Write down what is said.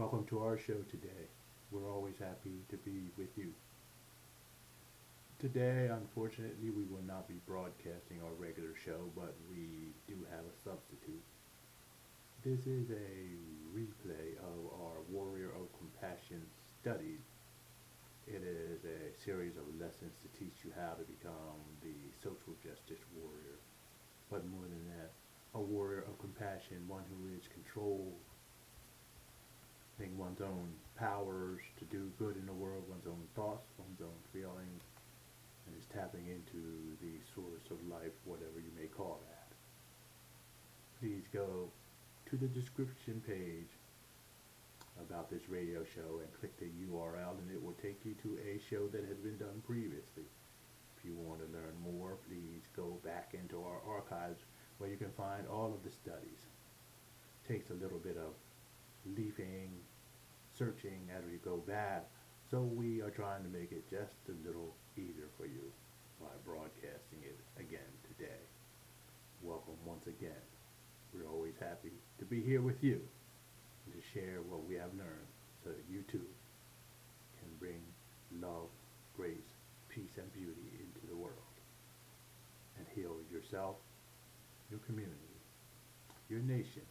Welcome to our show today. We're always happy to be with you. Today, unfortunately, we will not be broadcasting our regular show, but we do have a substitute. This is a replay of our Warrior of Compassion studies. It is a series of lessons to teach you how to become the social justice warrior. But more than that, a warrior of compassion, one who is controlled one's own powers to do good in the world, one's own thoughts, one's own feelings, and is tapping into the source of life, whatever you may call that. Please go to the description page about this radio show and click the URL and it will take you to a show that has been done previously. If you want to learn more, please go back into our archives where you can find all of the studies. It takes a little bit of leafing searching as we go back. So we are trying to make it just a little easier for you by broadcasting it again today. Welcome once again. We're always happy to be here with you and to share what we have learned so that you too can bring love, grace, peace, and beauty into the world and heal yourself, your community, your nation,